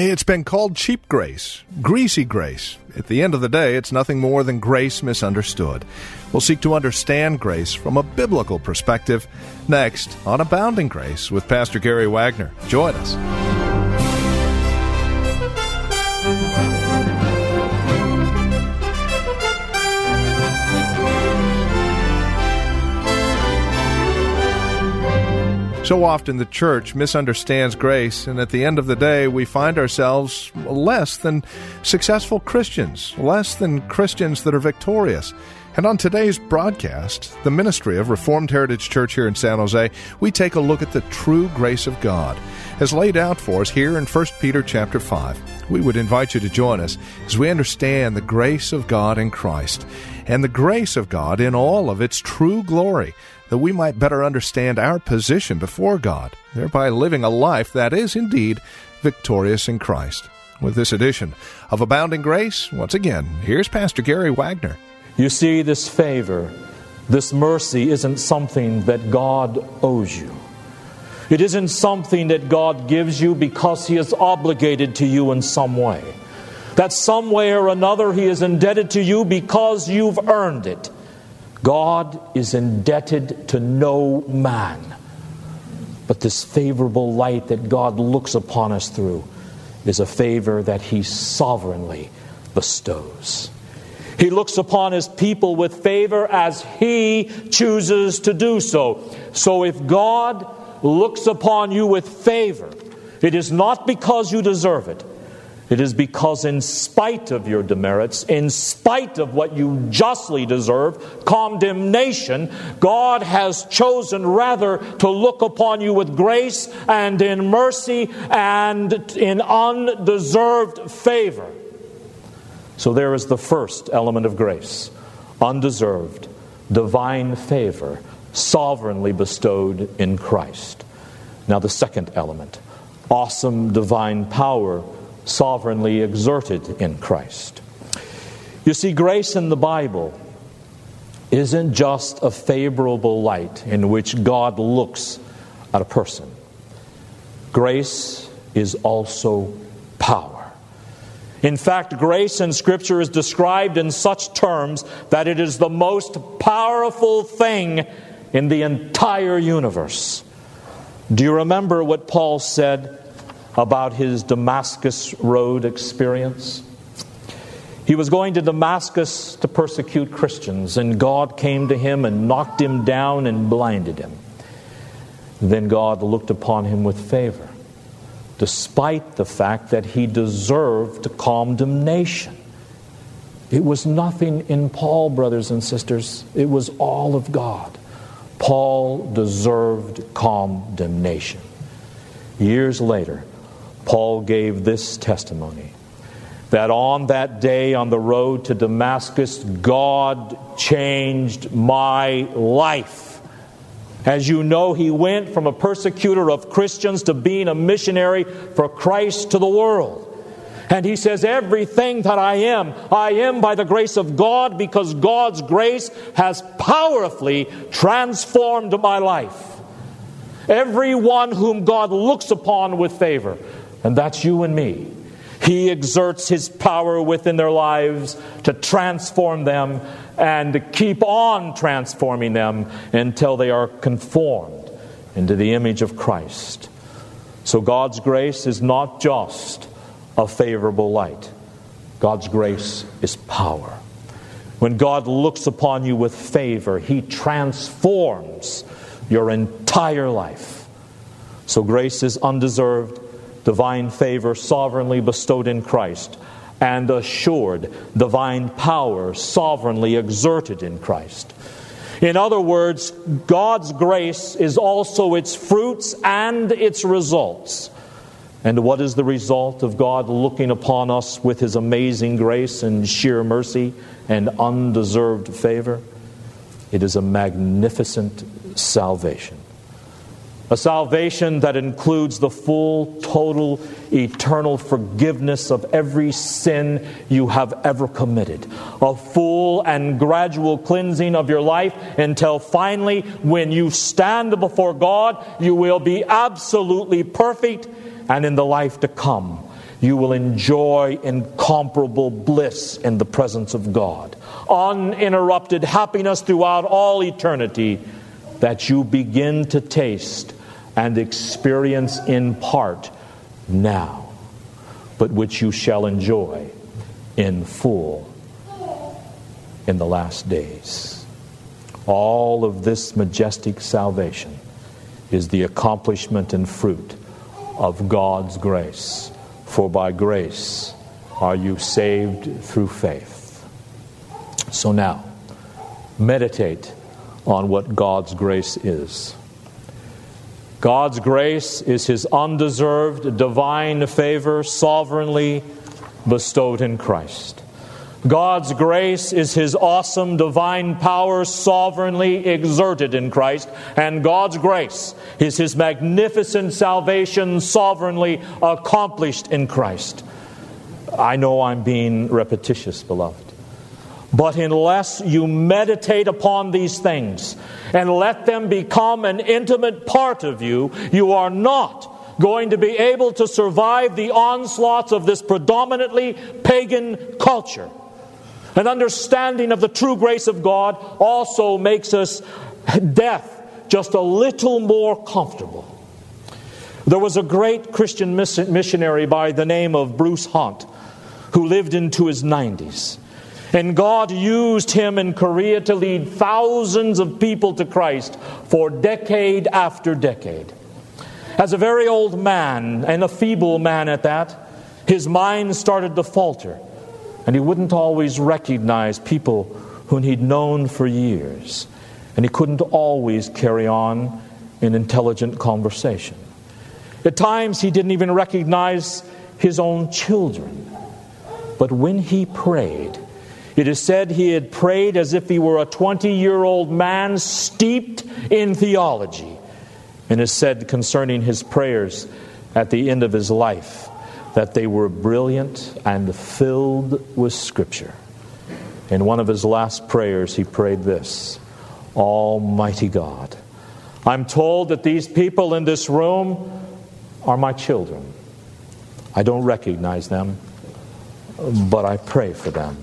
It's been called cheap grace, greasy grace. At the end of the day, it's nothing more than grace misunderstood. We'll seek to understand grace from a biblical perspective next on Abounding Grace with Pastor Gary Wagner. Join us. So often the church misunderstands grace, and at the end of the day, we find ourselves less than successful Christians, less than Christians that are victorious. And on today's broadcast, the ministry of Reformed Heritage Church here in San Jose, we take a look at the true grace of God as laid out for us here in 1 Peter chapter 5. We would invite you to join us as we understand the grace of God in Christ and the grace of God in all of its true glory that we might better understand our position before God, thereby living a life that is indeed victorious in Christ. With this edition of Abounding Grace, once again, here's Pastor Gary Wagner. You see, this favor, this mercy isn't something that God owes you. It isn't something that God gives you because He is obligated to you in some way. That some way or another He is indebted to you because you've earned it. God is indebted to no man. But this favorable light that God looks upon us through is a favor that He sovereignly bestows. He looks upon His people with favor as He chooses to do so. So if God looks upon you with favor, it is not because you deserve it. It is because, in spite of your demerits, in spite of what you justly deserve, condemnation, God has chosen rather to look upon you with grace and in mercy and in undeserved favor. So, there is the first element of grace undeserved, divine favor, sovereignly bestowed in Christ. Now, the second element awesome divine power sovereignly exerted in Christ. You see, grace in the Bible isn't just a favorable light in which God looks at a person, grace is also power. In fact, grace in Scripture is described in such terms that it is the most powerful thing in the entire universe. Do you remember what Paul said about his Damascus Road experience. He was going to Damascus to persecute Christians, and God came to him and knocked him down and blinded him. Then God looked upon him with favor, despite the fact that he deserved condemnation. It was nothing in Paul, brothers and sisters, it was all of God. Paul deserved condemnation. Years later, Paul gave this testimony that on that day on the road to Damascus, God changed my life. As you know, he went from a persecutor of Christians to being a missionary for Christ to the world. And he says, Everything that I am, I am by the grace of God because God's grace has powerfully transformed my life. Everyone whom God looks upon with favor, and that's you and me. He exerts His power within their lives to transform them and to keep on transforming them until they are conformed into the image of Christ. So God's grace is not just a favorable light, God's grace is power. When God looks upon you with favor, He transforms your entire life. So grace is undeserved divine favor sovereignly bestowed in Christ, and assured divine power sovereignly exerted in Christ. In other words, God's grace is also its fruits and its results. And what is the result of God looking upon us with his amazing grace and sheer mercy and undeserved favor? It is a magnificent salvation. A salvation that includes the full, total, eternal forgiveness of every sin you have ever committed. A full and gradual cleansing of your life until finally, when you stand before God, you will be absolutely perfect, and in the life to come, you will enjoy incomparable bliss in the presence of God. Uninterrupted happiness throughout all eternity that you begin to taste and experience in part now, but which you shall enjoy in full in the last days. All of this majestic salvation is the accomplishment and fruit of God's grace. For by grace are you saved through faith. So now, meditate on what God's grace is. God's grace is His undeserved divine favor sovereignly bestowed in Christ. God's grace is His awesome divine power sovereignly exerted in Christ. And God's grace is His magnificent salvation sovereignly accomplished in Christ. I know I'm being repetitious, beloved. But unless you meditate upon these things and let them become an intimate part of you, you are not going to be able to survive the onslaughts of this predominantly pagan culture. An understanding of the true grace of God also makes us death just a little more comfortable. There was a great Christian missionary by the name of Bruce Hunt who lived into his 90s. And God used him in Korea to lead thousands of people to Christ for decade after decade. As a very old man, and a feeble man at that, his mind started to falter, and he wouldn't always recognize people whom he'd known for years, and he couldn't always carry on an intelligent conversation. At times, he didn't even recognize his own children. But when he prayed, it is said he had prayed as if he were a 20 year old man steeped in theology. And is said concerning his prayers at the end of his life that they were brilliant and filled with Scripture. In one of his last prayers, he prayed this Almighty God, I'm told that these people in this room are my children. I don't recognize them, but I pray for them.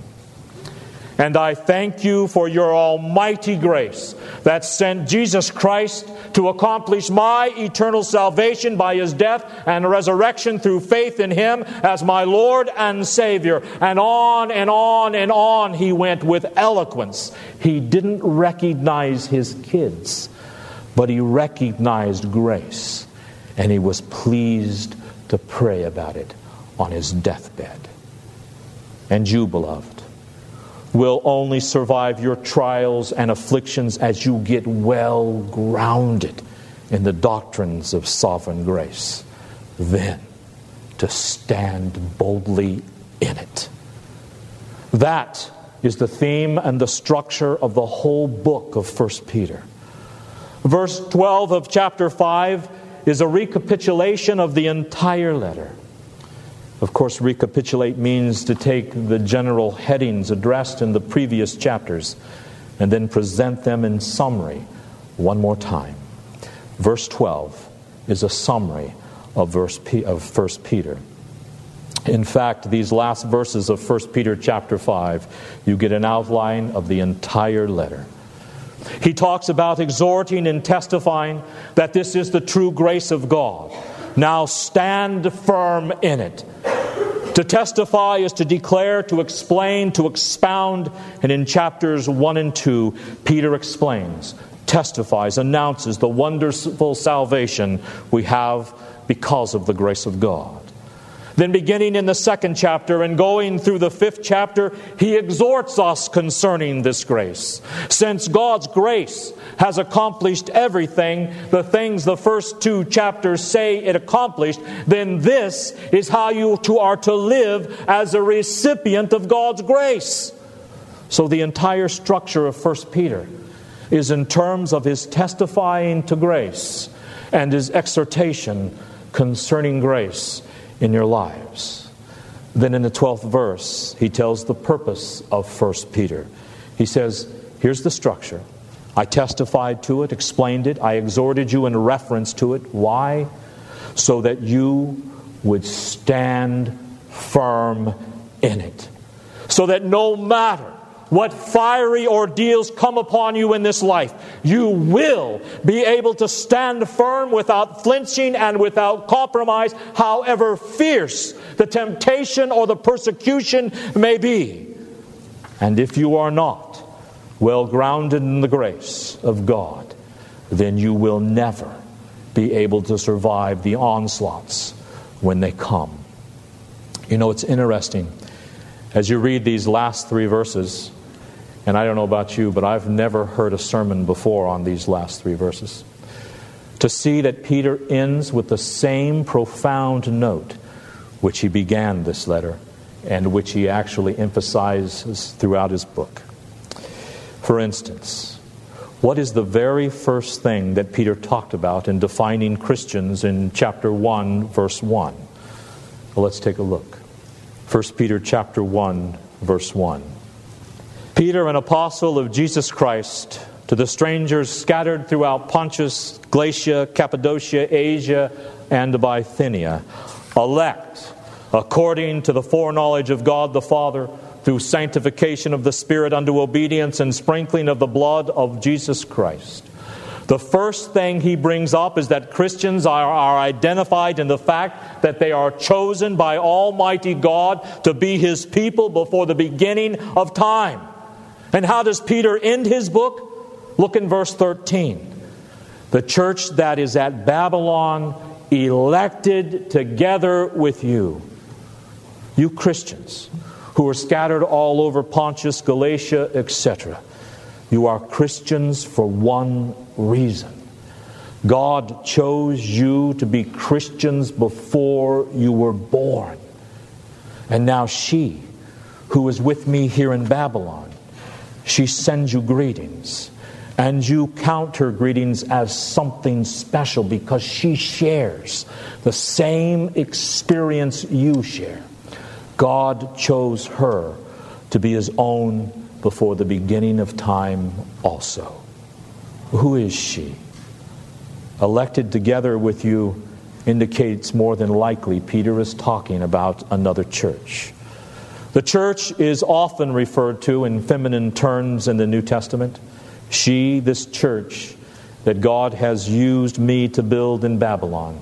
And I thank you for your almighty grace that sent Jesus Christ to accomplish my eternal salvation by his death and resurrection through faith in him as my Lord and Savior. And on and on and on he went with eloquence. He didn't recognize his kids, but he recognized grace. And he was pleased to pray about it on his deathbed. And you, beloved, will only survive your trials and afflictions as you get well grounded in the doctrines of sovereign grace. Then to stand boldly in it. That is the theme and the structure of the whole book of 1 Peter. Verse 12 of chapter 5 is a recapitulation of the entire letter. Of course, recapitulate means to take the general headings addressed in the previous chapters and then present them in summary one more time. Verse 12 is a summary of, verse P- of 1 Peter. In fact, these last verses of 1 Peter chapter 5, you get an outline of the entire letter. He talks about exhorting and testifying that this is the true grace of God. Now stand firm in it. To testify is to declare, to explain, to expound. And in chapters 1 and 2, Peter explains, testifies, announces the wonderful salvation we have because of the grace of God. Then, beginning in the second chapter and going through the fifth chapter, he exhorts us concerning this grace. Since God's grace has accomplished everything, the things the first two chapters say it accomplished, then this is how you are to live as a recipient of God's grace. So, the entire structure of 1 Peter is in terms of his testifying to grace and his exhortation concerning grace in your lives. Then in the 12th verse, he tells the purpose of 1 Peter. He says, Here's the structure. I testified to it, explained it, I exhorted you in reference to it. Why? So that you would stand firm in it. So that no matter what fiery ordeals come upon you in this life, you will be able to stand firm without flinching and without compromise, however fierce the temptation or the persecution may be. And if you are not well grounded in the grace of God, then you will never be able to survive the onslaughts when they come. You know, it's interesting. As you read these last three verses, and I don't know about you, but I've never heard a sermon before on these last three verses. To see that Peter ends with the same profound note which he began this letter and which he actually emphasizes throughout his book. For instance, what is the very first thing that Peter talked about in defining Christians in chapter 1 verse 1? Well, let's take a look. 1 Peter chapter 1 verse 1. Peter, an apostle of Jesus Christ, to the strangers scattered throughout Pontus, Galatia, Cappadocia, Asia, and Bithynia, elect according to the foreknowledge of God the Father, through sanctification of the Spirit unto obedience and sprinkling of the blood of Jesus Christ. The first thing he brings up is that Christians are, are, identified in the fact that they are chosen by Almighty God to be his people before the beginning of time. And how does Peter end his book? Look in verse 13. The church that is at Babylon, elected together with you. You Christians who are scattered all over Pontus, Galatia, etc. You are Christians for one reason. God chose you to be Christians before you were born. And now she, who is with me here in Babylon, she sends you greetings. And you count her greetings as something special because she shares the same experience you share. God chose her to be his own before the beginning of time also. Who is she? Elected together with you indicates more than likely Peter is talking about another church. The church is often referred to in feminine terms in the New Testament. She, this church that God has used me to build in Babylon,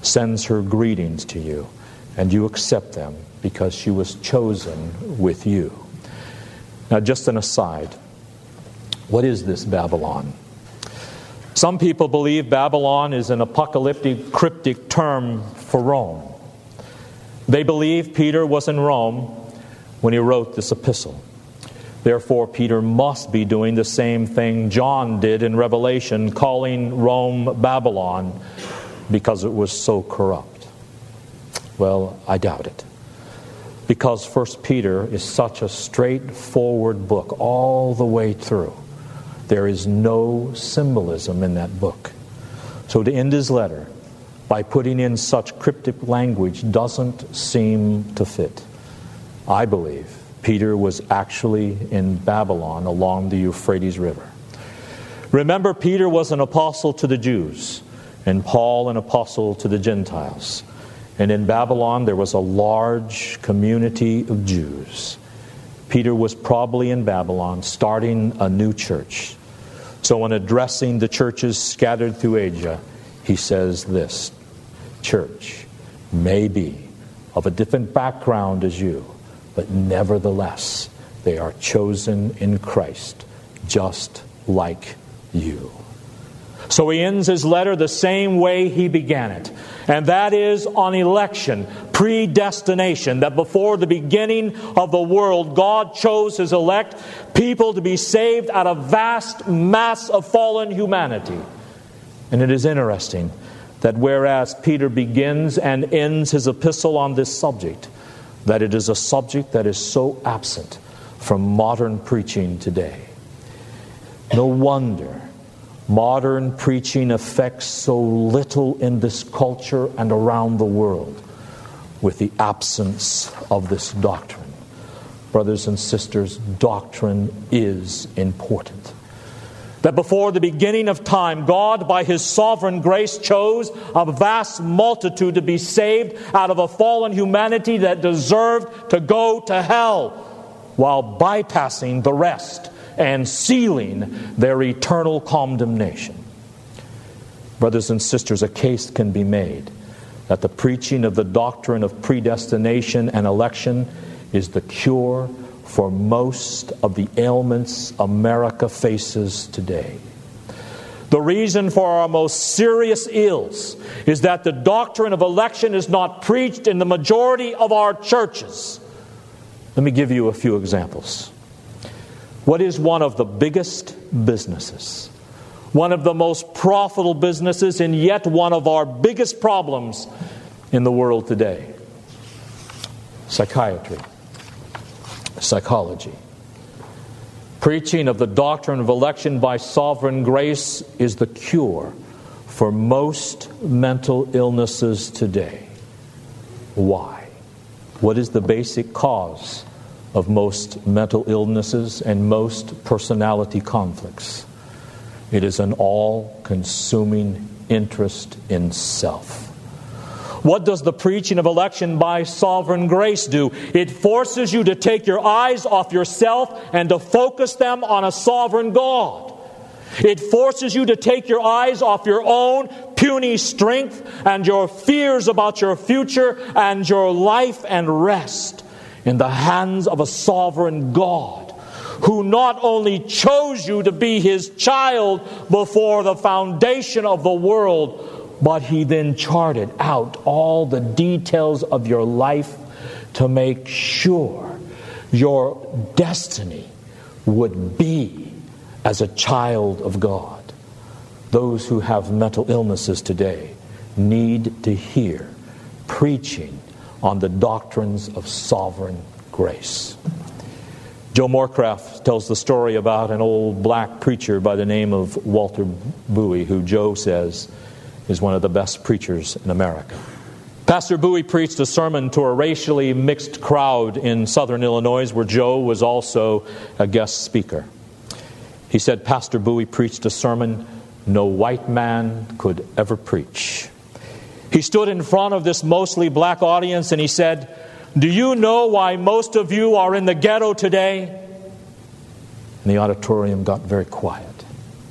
sends her greetings to you, and you accept them because she was chosen with you. Now, just an aside what is this Babylon? Some people believe Babylon is an apocalyptic, cryptic term for Rome. They believe Peter was in Rome when he wrote this epistle. Therefore, Peter must be doing the same thing John did in Revelation, calling Rome Babylon because it was so corrupt. Well, I doubt it. Because First Peter is such a straightforward book all the way through. There is no symbolism in that book. So to end his letter by putting in such cryptic language doesn't seem to fit. I believe Peter was actually in Babylon along the Euphrates River. Remember, Peter was an apostle to the Jews, and Paul an apostle to the Gentiles. And in Babylon, there was a large community of Jews. Peter was probably in Babylon starting a new church. So, when addressing the churches scattered through Asia, he says this Church may be of a different background as you, but nevertheless, they are chosen in Christ, just like you. So he ends his letter the same way he began it, and that is on election, predestination, that before the beginning of the world, God chose his elect people to be saved out of vast mass of fallen humanity. And it is interesting that whereas Peter begins and ends his epistle on this subject, that it is a subject that is so absent from modern preaching today. No wonder modern preaching affects so little in this culture and around the world with the absence of this doctrine. Brothers and sisters, doctrine is important. That before the beginning of time, God, by His sovereign grace, chose a vast multitude to be saved out of a fallen humanity that deserved to go to hell, while bypassing the rest and sealing their eternal condemnation. Brothers and sisters, a case can be made that the preaching of the doctrine of predestination and election is the cure for most of the ailments America faces today. The reason for our most serious ills is that the doctrine of election is not preached in the majority of our churches. Let me give you a few examples. What is one of the biggest businesses? One of the most profitable businesses, and yet one of our biggest problems in the world today psychiatry, psychology. Preaching of the doctrine of election by sovereign grace is the cure for most mental illnesses today. Why? What is the basic cause of most mental illnesses and most personality conflicts. It is an all consuming interest in self. What does the preaching of election by sovereign grace do? It forces you to take your eyes off yourself and to focus them on a sovereign God. It forces you to take your eyes off your own puny strength and your fears about your future and your life and rest in the hands of a sovereign God who not only chose you to be his child before the foundation of the world, but he then charted out all the details of your life to make sure your destiny would be as a child of God. Those who have mental illnesses today need to hear preaching on the doctrines of sovereign grace. Joe Morecraft tells the story about an old black preacher by the name of Walter Bowie, who Joe says is one of the best preachers in America. Pastor Bowie preached a sermon to a racially mixed crowd in southern Illinois, where Joe was also a guest speaker. He said, Pastor Bowie preached a sermon no white man could ever preach. He stood in front of this mostly black audience and he said, Do you know why most of you are in the ghetto today? And the auditorium got very quiet.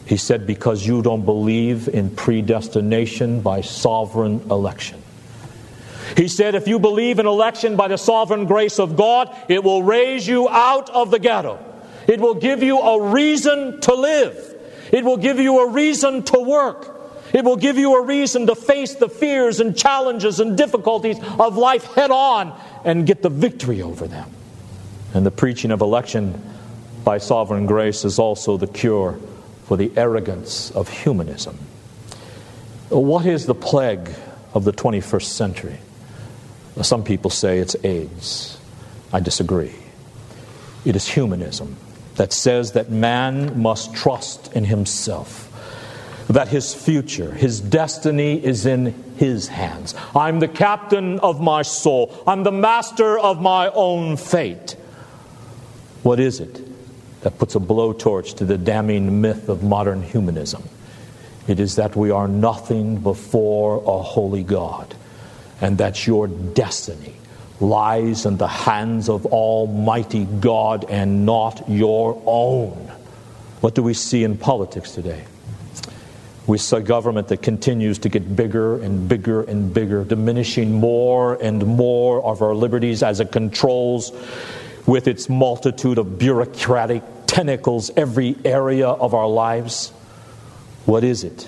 He said, Because you don't believe in predestination by sovereign election. He said, If you believe in election by the sovereign grace of God, it will raise you out of the ghetto. It will give you a reason to live. It will give you a reason to work. It will give you a reason to face the fears and challenges and difficulties of life head on and get the victory over them. And the preaching of election by sovereign grace is also the cure for the arrogance of humanism. What is the plague of the 21st century? Some people say it's AIDS. I disagree. It is humanism that says that man must trust in himself that his future, his destiny is in his hands. I'm the captain of my soul, I'm the master of my own fate. What is it that puts a blowtorch to the damning myth of modern humanism? It is that we are nothing before a holy God, and that your destiny lies in the hands of Almighty God and not your own. What do we see in politics today? We see a government that continues to get bigger and bigger and bigger, diminishing more and more of our liberties as it controls with its multitude of bureaucratic tentacles every area of our lives. What is it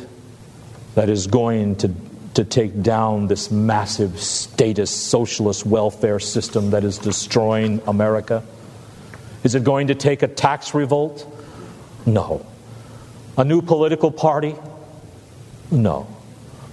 that is going to to take down this massive statist socialist welfare system that is destroying America? Is it going to take a tax revolt? No. A new political party? No.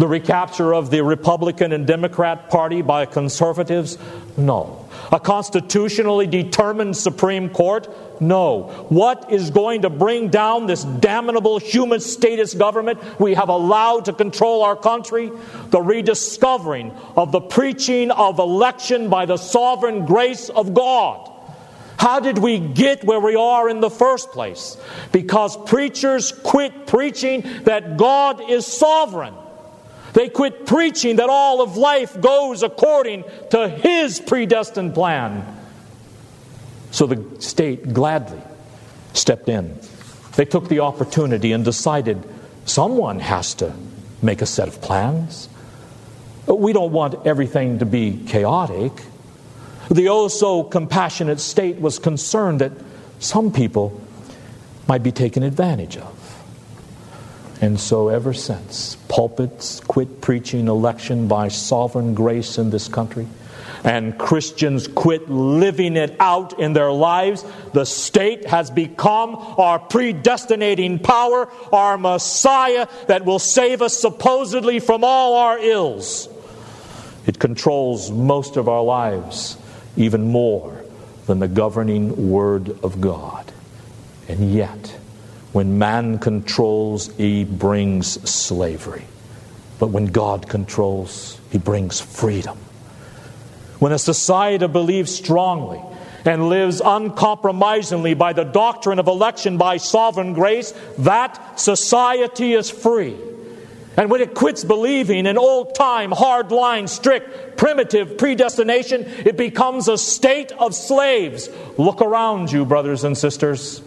The recapture of the Republican and Democrat Party by conservatives? No. A constitutionally determined Supreme Court? No. What is going to bring down this damnable human status government we have allowed to control our country? The rediscovering of the preaching of election by the sovereign grace of God. How did we get where we are in the first place? Because preachers quit preaching that God is sovereign. They quit preaching that all of life goes according to His predestined plan. So the state gladly stepped in. They took the opportunity and decided someone has to make a set of plans. We don't want everything to be chaotic. The oh so compassionate state was concerned that some people might be taken advantage of. And so, ever since, pulpits quit preaching election by sovereign grace in this country, and Christians quit living it out in their lives, the state has become our predestinating power, our Messiah that will save us supposedly from all our ills. It controls most of our lives, even more than the governing Word of God. And yet, when man controls, he brings slavery. But when God controls, he brings freedom. When a society believes strongly and lives uncompromisingly by the doctrine of election by sovereign grace, that society is free. And when it quits believing in old time, hard line, strict, primitive predestination, it becomes a state of slaves. Look around you, brothers and sisters.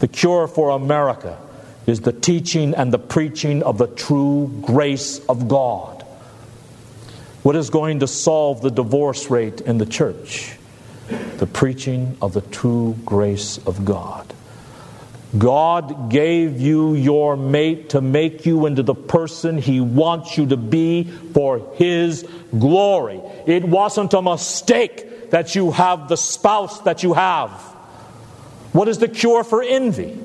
The cure for America is the teaching and the preaching of the true grace of God. What is going to solve the divorce rate in the church? The preaching of the true grace of God. God gave you your mate to make you into the person He wants you to be for His glory. It wasn't a mistake that you have the spouse that you have. What is the cure for envy?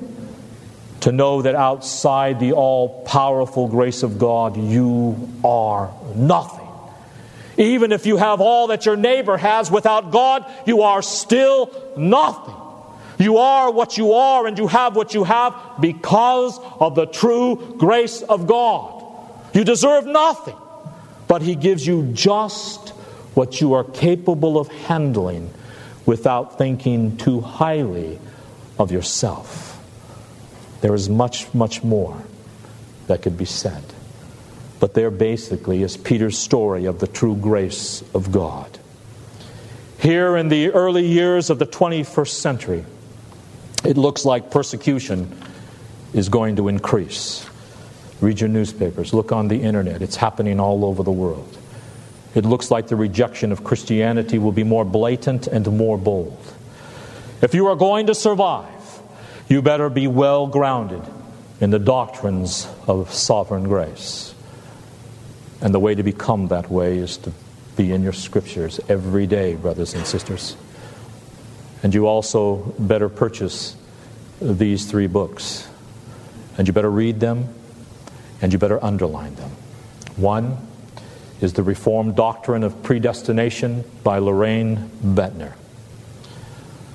To know that outside the all powerful grace of God, you are nothing. Even if you have all that your neighbor has without God, you are still nothing. You are what you are and you have what you have because of the true grace of God. You deserve nothing, but He gives you just what you are capable of handling without thinking too highly of yourself. There is much, much more that could be said. But there basically is Peter's story of the true grace of God. Here in the early years of the 21st century, it looks like persecution is going to increase. Read your newspapers, look on the internet, it's happening all over the world. It looks like the rejection of Christianity will be more blatant and more bold. If you are going to survive, you better be well grounded in the doctrines of sovereign grace. And the way to become that way is to be in your scriptures every day, brothers and sisters. And you also better purchase these three books. And you better read them, and you better underline them. One is The Reformed Doctrine of Predestination by Lorraine Boettner.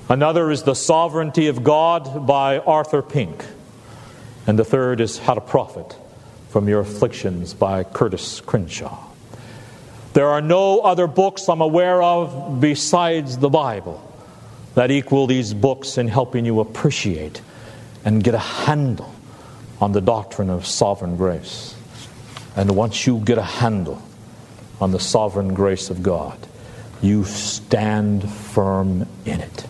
Another is The Sovereignty of God by Arthur Pink. And the third is How to Profit from Your Afflictions by Curtis Crenshaw. There are no other books I'm aware of besides the Bible that equal these books in helping you appreciate and get a handle on the doctrine of sovereign grace. And once you get a handle on the sovereign grace of God, you stand firm in it.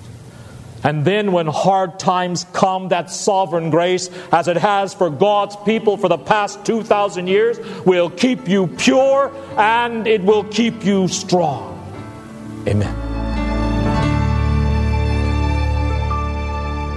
And then, when hard times come, that sovereign grace, as it has for God's people for the past 2,000 years, will keep you pure and it will keep you strong. Amen.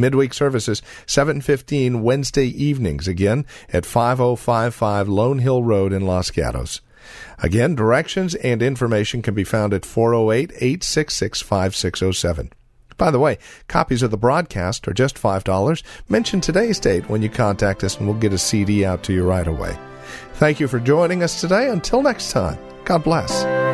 Midweek services 7:15 Wednesday evenings again at 5055 Lone Hill Road in Los Gatos. Again, directions and information can be found at 408-866-5607. By the way, copies of the broadcast are just $5. Mention today's date when you contact us and we'll get a CD out to you right away. Thank you for joining us today. Until next time, God bless.